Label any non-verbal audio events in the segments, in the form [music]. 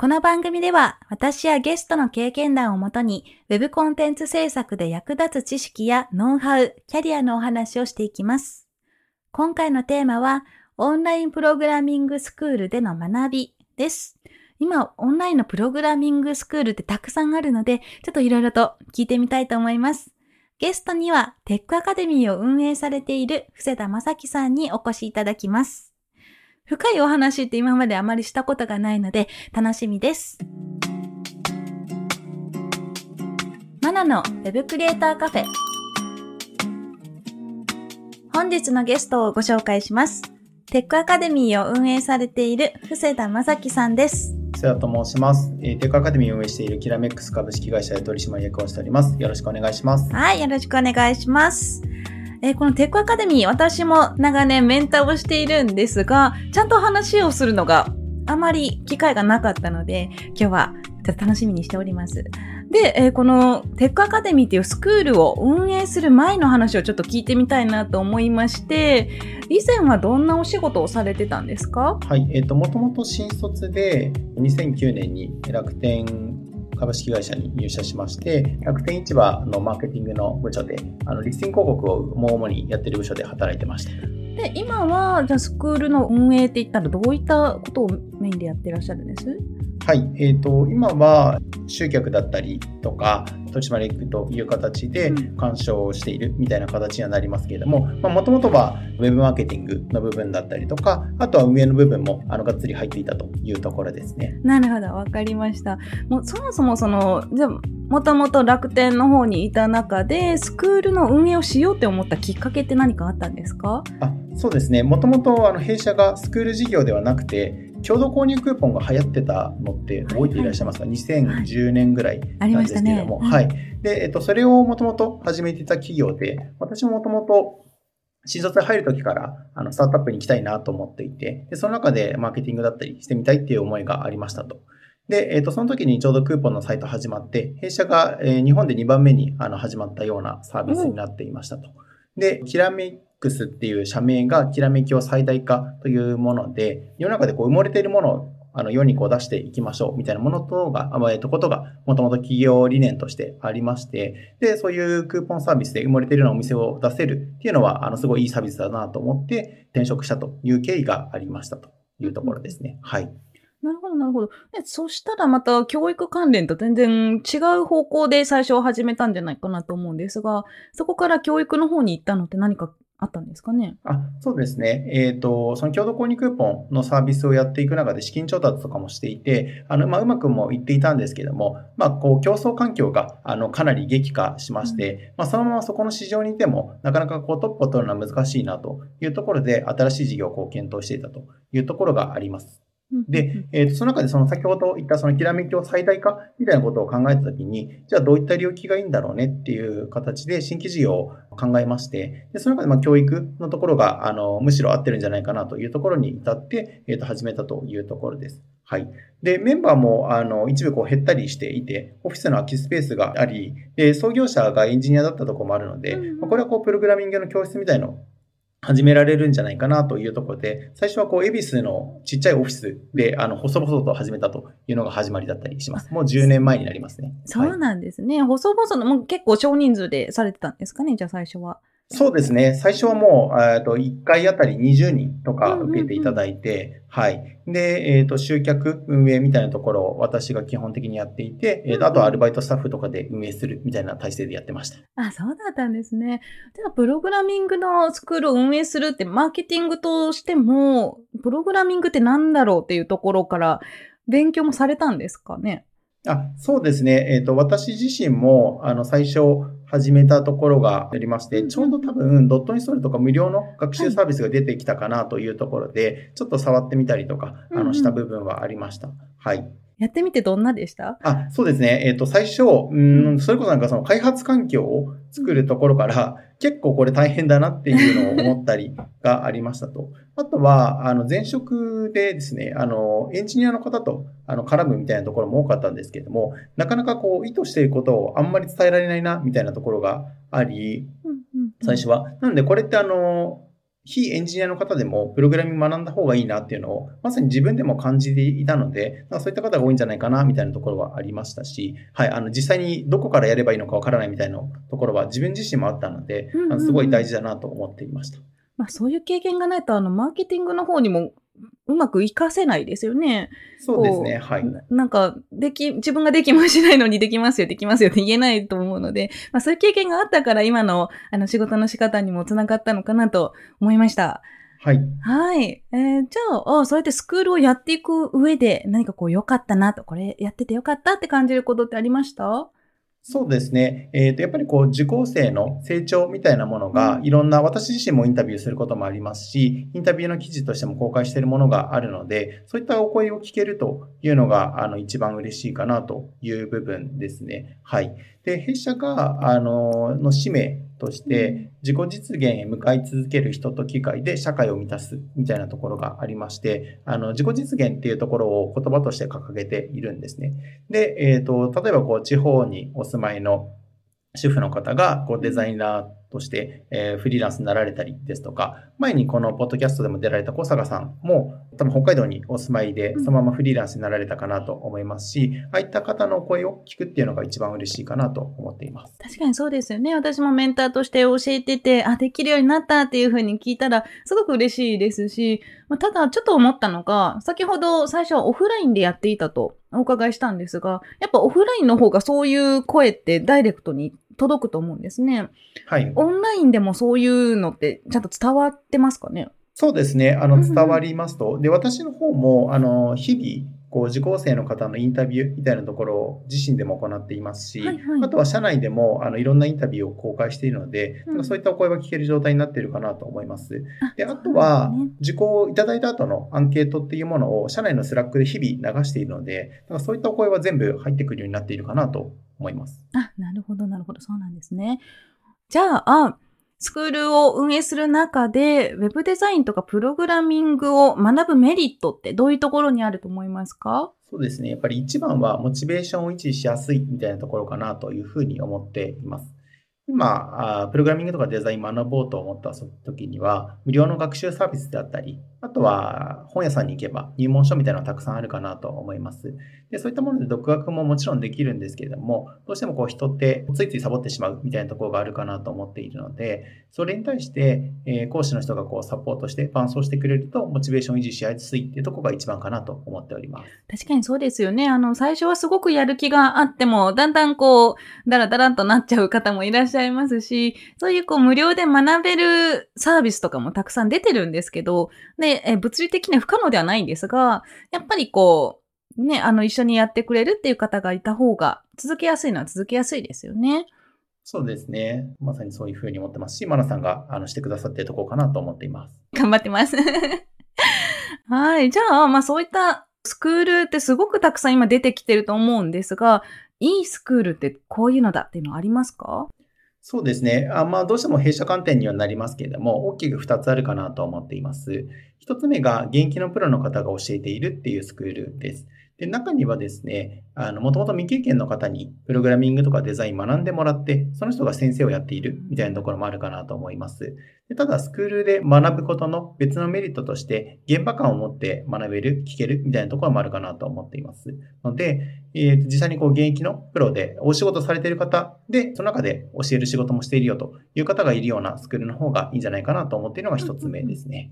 この番組では私やゲストの経験談をもとに Web コンテンツ制作で役立つ知識やノウハウ、キャリアのお話をしていきます。今回のテーマはオンラインプログラミングスクールでの学びです。今、オンラインのプログラミングスクールってたくさんあるので、ちょっといろいろと聞いてみたいと思います。ゲストにはテックアカデミーを運営されている布施田正樹さんにお越しいただきます。深いお話って今まであまりしたことがないので楽しみです。マナのウェブクリエイターカフェ。本日のゲストをご紹介します。テックアカデミーを運営されている布施田正樹さんです。瀬田と申します。えーテックアカデミーを運営しているキラメックス株式会社で取締役をしております。よろしくお願いします。はい、よろしくお願いします。えーこのテックアカデミー、私も長年メンターをしているんですが、ちゃんと話をするのがあまり機会がなかったので、今日はちょっと楽しみにしております。で、えーこのテックアカデミーっていうスクールを運営する前の話をちょっと聞いてみたいなと思いまして、以前はどんなお仕事をされてたんですか？はい。えっ、と、もともと新卒で2009年に楽天株式会社に入社しまして、楽天市場のマーケティングの部署で、あの、リスティング広告をもう主にやってる部署で働いてました。で、今は、じゃあスクールの運営って言ったらどういったことをメインでやってらっしゃるんです？はい。えっ、と、今は集客だったりとか、取締役という形でうん干渉をしているみたいな形にはなりますけれども、もともとはウェブマーケティングの部分だったりとか、あとは運営の部分もあのがっつり入っていたというところですね。なるほど、わかりました。もうそもそもその、じゃあもともと楽天の方にいた中で、スクールの運営をしようって思ったきっかけって何かあったんですか？あそうですね。もともとあの弊社がスクール事業ではなくて、共同購入クーポンが流行ってたのって覚えていらっしゃいますか、?2010 年ぐらいなん。ですけれども、うんはい。で、えっと、それをもともと始めていた企業で、私ももともと新卒で入るときから、あの、スタートアップに行きたいなと思っていて、で、その中でマーケティングだったりしてみたいっていう思いがありましたと。で、えっと、その時にちょうどクーポンのサイト始まって、弊社が、えー日本で2番目にあの始まったようなサービスになっていましたと。で、キラメックスっていう社名がきらめきを最大化というもので、世の中でこう埋もれているものをあの世にこう出していきましょうみたいなものとが、あえっと、ことがもともと企業理念としてありまして、で、そういうクーポンサービスで埋もれているようなお店を出せるっていうのは、あの、すごいいいサービスだなと思って転職したという経緯がありましたというところですね。はい。なるほど、なるほど。でそしたらまた教育関連と全然違う方向で最初は始めたんじゃないかなと思うんですが、そこから教育の方に行ったのって何かあったんですかねあそうですね。えっ、と、その共同購入クーポンのサービスをやっていく中で資金調達とかもしていて、あの、まあ、うまくもいっていたんですけども、まあ、こう、競争環境が、あの、かなり激化しまして、まあ、そのままそこの市場にいても、なかなかこう、トップを取るのは難しいなというところで、新しい事業をこう、検討していたというところがあります。で、えーとその中でその先ほど言ったそのきらめきを最大化みたいなことを考えたときに、じゃあどういった領域がいいんだろうねっていう形で新規事業を考えまして、でその中でまあ教育のところがあのむしろ合ってるんじゃないかなというところに至って、えーと始めたというところです。はい。で、メンバーもあの一部こう減ったりしていて、オフィスの空きスペースがあり、で創業者がエンジニアだったところもあるので、うんこれはこうプログラミングの教室みたいのを始められるんじゃないかなというところで、最初はこう、恵比寿のちっちゃいオフィスで、あの、細々と始めたというのが始まりだったりします。もう10年前になりますね。そうなんですね。細々の、もう結構少人数でされてたんですかね、じゃあ最初は。そうですね。最初はもう、えっと、1回あたり20人とか受けていただいて、はい。で、えっ、と、集客、運営みたいなところを私が基本的にやっていて、えーとあとはアルバイトスタッフとかで運営するみたいな体制でやってました。あ、そうだったんですね。では、プログラミングのスクールを運営するって、マーケティングとしても、プログラミングって何だろうっていうところから、勉強もされたんですかね？あそうですね。えっ、と、私自身も、あの、最初始めたところがありまして、ちょうど多分、ドットインストールとか無料の学習サービスが出てきたかなというところで、ちょっと触ってみたりとか、あの、した部分はありました。はい。やってみてどんなでした？あ、そうですね。えっ、と、最初、うん、それこそなんかその開発環境を作るところから、結構これ大変だなっていうのを思ったりがありましたと。あとは、あの、前職でですね、あの、エンジニアの方と、あの、絡むみたいなところも多かったんですけれども、なかなかこう、意図していることをあんまり伝えられないな、みたいなところがあり、最初は。なので、これってあの、非エンジニアの方でもプログラミング学んだ方がいいなっていうのを、まさに自分でも感じていたので、そういった方が多いんじゃないかな、みたいなところはありましたし、はい、あの、実際にどこからやればいいのかわからないみたいなところは自分自身もあったのでうんうんうん、あのすごい大事だなと思っていました。まあそういう経験がないと、あの、マーケティングの方にもうまく活かせないですよね。そうですね、こはい。ななんか、でき、自分ができもしないのにできますよ、できますよって [laughs] 言えないと思うので、まあそういう経験があったから今の、あの、仕事の仕方にもつながったのかなと思いました。はい。はい。えーじゃああ、そうやってスクールをやっていく上で何かこう良かったなと、これやってて良かったって感じることってありました？そうですね。えっ、と、やっぱりこう、受講生の成長みたいなものが、いろんな、私自身もインタビューすることもありますし、インタビューの記事としても公開しているものがあるので、そういったお声を聞けるというのが、あの、一番嬉しいかなという部分ですね。はい。で、弊社が、あの、の使命として、自己実現へ向かい続ける人と機械で社会を満たすみたいなところがありまして、あの、自己実現っていうところを言葉として掲げているんですね。で、えっ、と、例えばこう、地方にお住まいの主婦の方が、こう、デザイナーとして、えーフリーランスになられたりですとか、前にこのポッドキャストでも出られた小坂さんも、多分北海道にお住まいで、うんそのままフリーランスになられたかなと思いますし、ああいった方の声を聞くっていうのが一番嬉しいかなと思っています。確かにそうですよね。私もメンターとして教えてて、あ、できるようになったっていうふうに聞いたら、すごく嬉しいですし、まあ、ただちょっと思ったのが、先ほど最初はオフラインでやっていたとお伺いしたんですが、やっぱオフラインの方がそういう声ってダイレクトに届くと思うんですね。はい。オンラインでもそういうのってちゃんと伝わってますかね？そうですね。あの、伝わりますと。で、私の方も、あの、日々、こう、受講生の方のインタビューみたいなところを自身でも行っていますし、はいはいあとは社内でも、あの、いろんなインタビューを公開しているので、うんそういったお声は聞ける状態になっているかなと思います。あで、あとは受講いただいた後のアンケートっていうものを社内のスラックで日々流しているので、だからそういったお声は全部入ってくるようになっているかなと思います。あ、なるほど、なるほど。そうなんですね。じゃあ、あスクールを運営する中で、ウェブデザインとかプログラミングを学ぶメリットってどういうところにあると思いますか？そうですね。やっぱり一番はモチベーションを維持しやすいみたいなところかなというふうに思っています。今、プログラミングとかデザイン学ぼうと思った時には、無料の学習サービスであったり、あとは本屋さんに行けば入門書みたいなのがたくさんあるかなと思います。で、そういったもので独学ももちろんできるんですけれども、どうしてもこう人ってついついサボってしまうみたいなところがあるかなと思っているので、それに対して、え講師の人がこうサポートして伴走してくれると、モチベーション維持しやすいっていうところが一番かなと思っております。確かにそうですよね。あの、最初はすごくやる気があっても、だんだんこう、だらだらとなっちゃう方もいらっしゃいますし、そういうこう、無料で学べるサービスとかもたくさん出てるんですけど、で、え物理的には不可能ではないんですが、やっぱりこう、ね、あの、一緒にやってくれるっていう方がいた方が、続けやすいのは続けやすいですよね。そうですね。まさにそういうふうに思ってますし、マナさんがあのしてくださっているところかなと思っています。頑張ってます。[laughs] はい。じゃあ、まあそういったスクールってすごくたくさん今出てきてると思うんですが、いいスクールってこういうのだっていうのはありますか？そうですね。あまあ、どうしても弊社観点にはなりますけれども、大きく2つあるかなと思っています。1つ目が、現役のプロの方が教えているっていうスクールです。で、中にはですね、あの、もともと未経験の方に、プログラミングとかデザイン学んでもらって、その人が先生をやっているみたいなところもあるかなと思います。でただ、スクールで学ぶことの別のメリットとして、現場感を持って学べる、聞けるみたいなところもあるかなと思っています。ので、えーと実際にこう現役のプロでお仕事されている方で、その中で教える仕事もしているよという方がいるようなスクールの方がいいんじゃないかなと思っているのが一つ目ですね。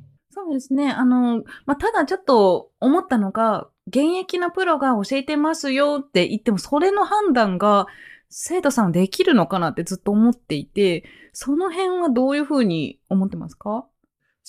そうですね。あの、まあ、ただちょっと思ったのが、現役のプロが教えてますよって言っても、それの判断が生徒さんできるのかなってずっと思っていて、その辺はどういうふうに思ってますか？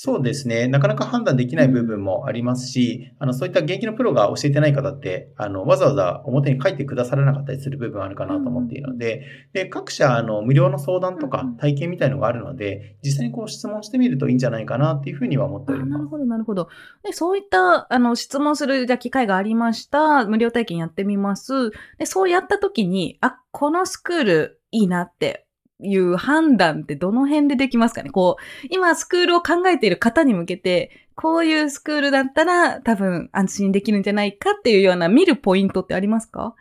そうですね。なかなか判断できない部分もありますし、あの、そういった現役のプロが教えてない方って、あの、わざわざ表に書いてくださらなかったりする部分あるかなと思っているので、で、各社、あの、無料の相談とか体験みたいのがあるので、実際にこう質問してみるといいんじゃないかなっていうふうには思っております。あなるほど、なるほど。で、そういった、あの、質問する、じゃあ機会がありました。無料体験やってみます。で、そうやった時に、あ、このスクールいいなっていう判断ってどの辺でできますかね？こう、今スクールを考えている方に向けて、こういうスクールだったら多分安心できるんじゃないかっていうような見るポイントってありますか？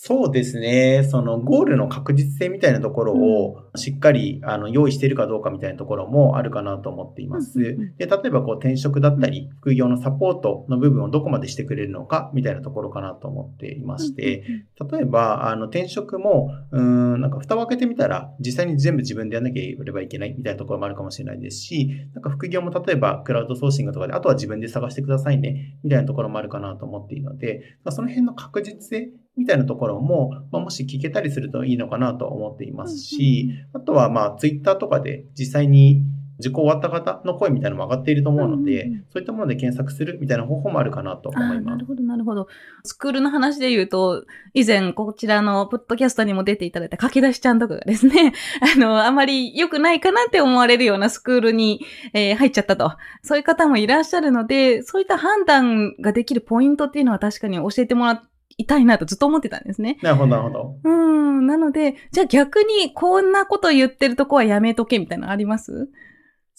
そうですね。そのゴールの確実性みたいなところをしっかりあの用意しているかどうかみたいなところもあるかなと思っています。で、例えばこう転職だったり、副業のサポートの部分をどこまでしてくれるのかみたいなところかなと思っていまして、例えば、あの、転職も、うーん、なんか蓋を開けてみたら、実際に全部自分でやらなければいけないみたいなところもあるかもしれないですし、なんか副業も例えばクラウドソーシングとかで、あとは自分で探してくださいね、みたいなところもあるかなと思っているので、まあ、その辺の確実性みたいなところも、まあ、もし聞けたりするといいのかなと思っていますし、あとはまあ、ツイッターとかで実際に受講終わった方の声みたいなのも上がっていると思うので、うんうんうんそういったもので検索するみたいな方法もあるかなと思いますなる。ほど、なるほど。スクールの話で言うと、以前こちらのポッドキャストにも出ていただいた書き出しちゃんとかがですね、[laughs] あの、あまり良くないかなって思われるようなスクールに、えー入っちゃったと。そういう方もいらっしゃるので、そういった判断ができるポイントっていうのは確かに教えてもらいたいなとずっと思ってたんですね。なるほど、なるほど。うん。なので、じゃあ逆にこんなこと言ってるとこはやめとけみたいなのあります？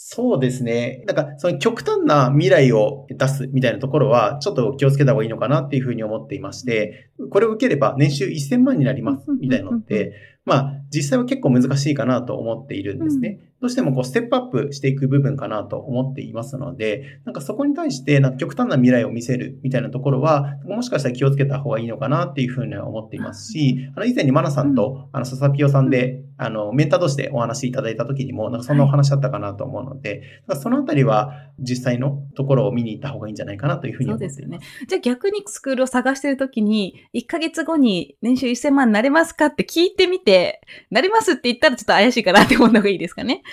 そうですね。なんか、その極端な未来を出すみたいなところは、ちょっと気をつけた方がいいのかなっていうふうに思っていまして、これを受ければ年収1000万になりますみたいなのって、まあ、実際は結構難しいかなと思っているんですね。どうしてもこう、ステップアップしていく部分かなと思っていますので、なんかそこに対して、なんか極端な未来を見せるみたいなところは、もしかしたら気をつけた方がいいのかなっていうふうには思っていますし、あの、以前にマナさんと、あの、ササピオさんで、あの、メンター同士でお話しいただいた時にも、なんかそんなお話だったかなと思うので、だからそのあたりは実際のところを見に行った方がいいんじゃないかなというふうに思います。そうですよね。じゃあ逆にスクールを探してるときに、1ヶ月後に年収1000万になれますかって聞いてみて、なれますって言ったらちょっと怪しいかなって思った方がいいですかね。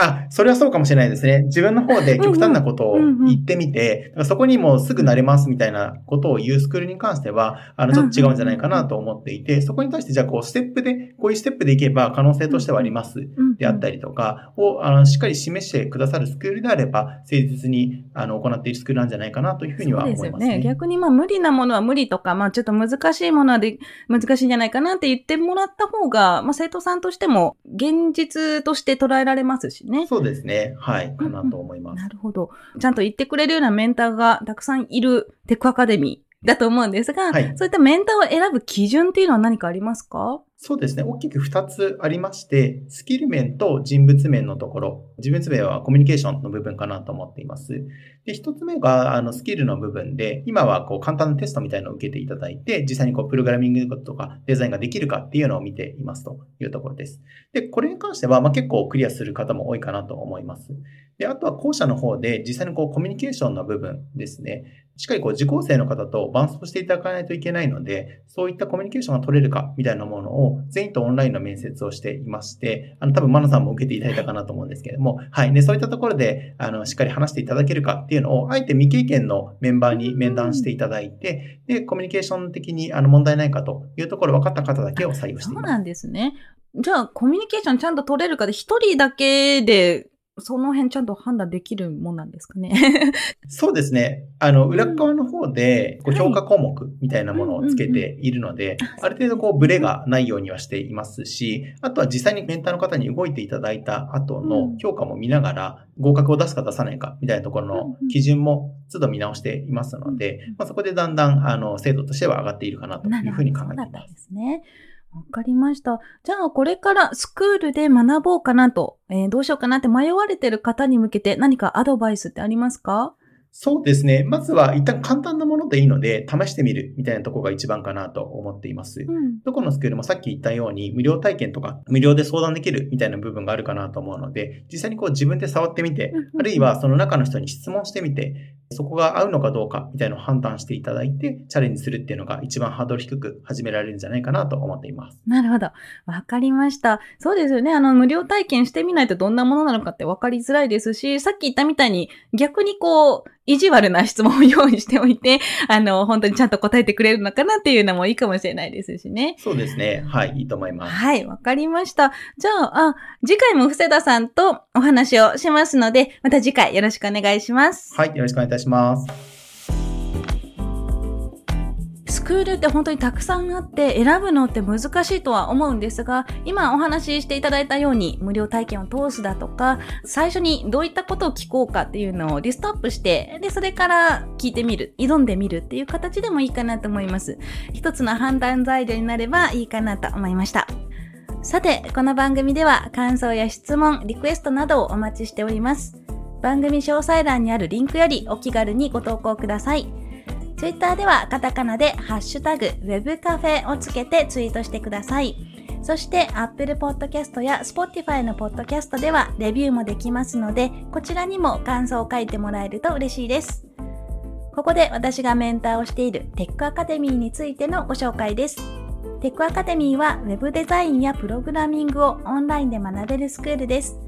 あ、それはそうかもしれないですね。自分の方で極端なことを言ってみて、そこにもうすぐなれますみたいなことを言うスクールに関しては、あの、ちょっと違うんじゃないかなと思っていて、そこに対してじゃあこう、ステップで、こういうステップでいけば可能性としてはあります。であったり。りとかを、あの、しっかり示してくださるスクールであれば、誠実に、あの、行っているスクールなんじゃないかなというふうには思いますすね。ね。逆にまあ無理なものは無理とか、まあちょっと難しいものはで難しいんじゃないかなって言ってもらった方が、まあ生徒さんとしても現実として捉えられますしね。そうですね。はい。かなと思います。なるほど。ちゃんと言ってくれるようなメンターがたくさんいるテックアカデミーだと思うんですが、はいそういったメンターを選ぶ基準っていうのは何かありますか？そうですね。大きく2つありまして、スキル面と人物面のところ。人物面はコミュニケーションの部分かなと思っています。で、1つ目が、あの、スキルの部分で、今はこう、簡単なテストみたいなのを受けていただいて、実際にこう、プログラミングとかデザインができるかっていうのを見ていますというところです。で、これに関しては、まあ、結構クリアする方も多いかなと思います。で、あとは後者の方で、実際にこう、コミュニケーションの部分ですね。しっかりこう受講生の方と伴走していただかないといけないので、そういったコミュニケーションが取れるかみたいなものを全員とオンラインの面接をしていまして、あの多分マナさんも受けていただいたかなと思うんですけれども、はい。で、そういったところで、あの、しっかり話していただけるかっていうのを、あえて未経験のメンバーに面談していただいて、で、コミュニケーション的にあの問題ないかというところ分かった方だけを採用しています。そうなんですね。じゃあ、コミュニケーションちゃんと取れるかで、一人だけで、その辺ちゃんと判断できるもんなんですかね。[laughs] そうですね。あの、裏側の方で、こうはい評価項目みたいなものをつけているので、ある程度こう、ブレがないようにはしていますし、あとは実際にメンターの方に動いていただいた後の評価も見ながら、合格を出すか出さないかみたいなところの基準も都度見直していますので、まあ、そこでだんだん、あの、精度としては上がっているかなというふうに考えています。ですね。わかりました。じゃあ、これからスクールで学ぼうかなと、えーどうしようかなって迷われてる方に向けて何かアドバイスってありますか？そうですね。まずは一旦簡単なものでいいので、試してみるみたいなところが一番かなと思っています。うん。どこのスクールもさっき言ったように無料体験とか無料で相談できるみたいな部分があるかなと思うので、実際にこう自分で触ってみてあるいはその中の人に質問してみて、そこが合うのかどうかみたいなのを判断していただいて、チャレンジするっていうのが一番ハードル低く始められるんじゃないかなと思っています。なるほど。わかりました。そうですよね。あの、無料体験してみないとどんなものなのかってわかりづらいですし、さっき言ったみたいに逆にこう、意地悪な質問を用意しておいて、[laughs] あの、本当にちゃんと答えてくれるのかなっていうのもいいかもしれないですしね。そうですね。はい、いいと思います。はい、わかりました。じゃあ、あ、次回も布施田さんとお話をしますので、また次回よろしくお願いします。はい、よろしくお願いいたします。スクールって本当にたくさんあって選ぶのって難しいとは思うんですが、今お話ししていただいたように無料体験を通すだとか、最初にどういったことを聞こうかっていうのをリストアップして、で、それから聞いてみる、挑んでみるっていう形でもいいかなと思います。一つの判断材料になればいいかなと思いました。さて、この番組では感想や質問、リクエストなどをお待ちしております。番組詳細欄にあるリンクよりお気軽にご投稿ください。ツイッターではカタカナでハッシュタグ web カフェをつけてツイートしてください。そして Apple Podcast や Spotify の Podcast ではレビューもできますので、こちらにも感想を書いてもらえると嬉しいです。ここで私がメンターをしているテックアカデミーについてのご紹介です。テックアカデミーは Web デザインやプログラミングをオンラインで学べるスクールです。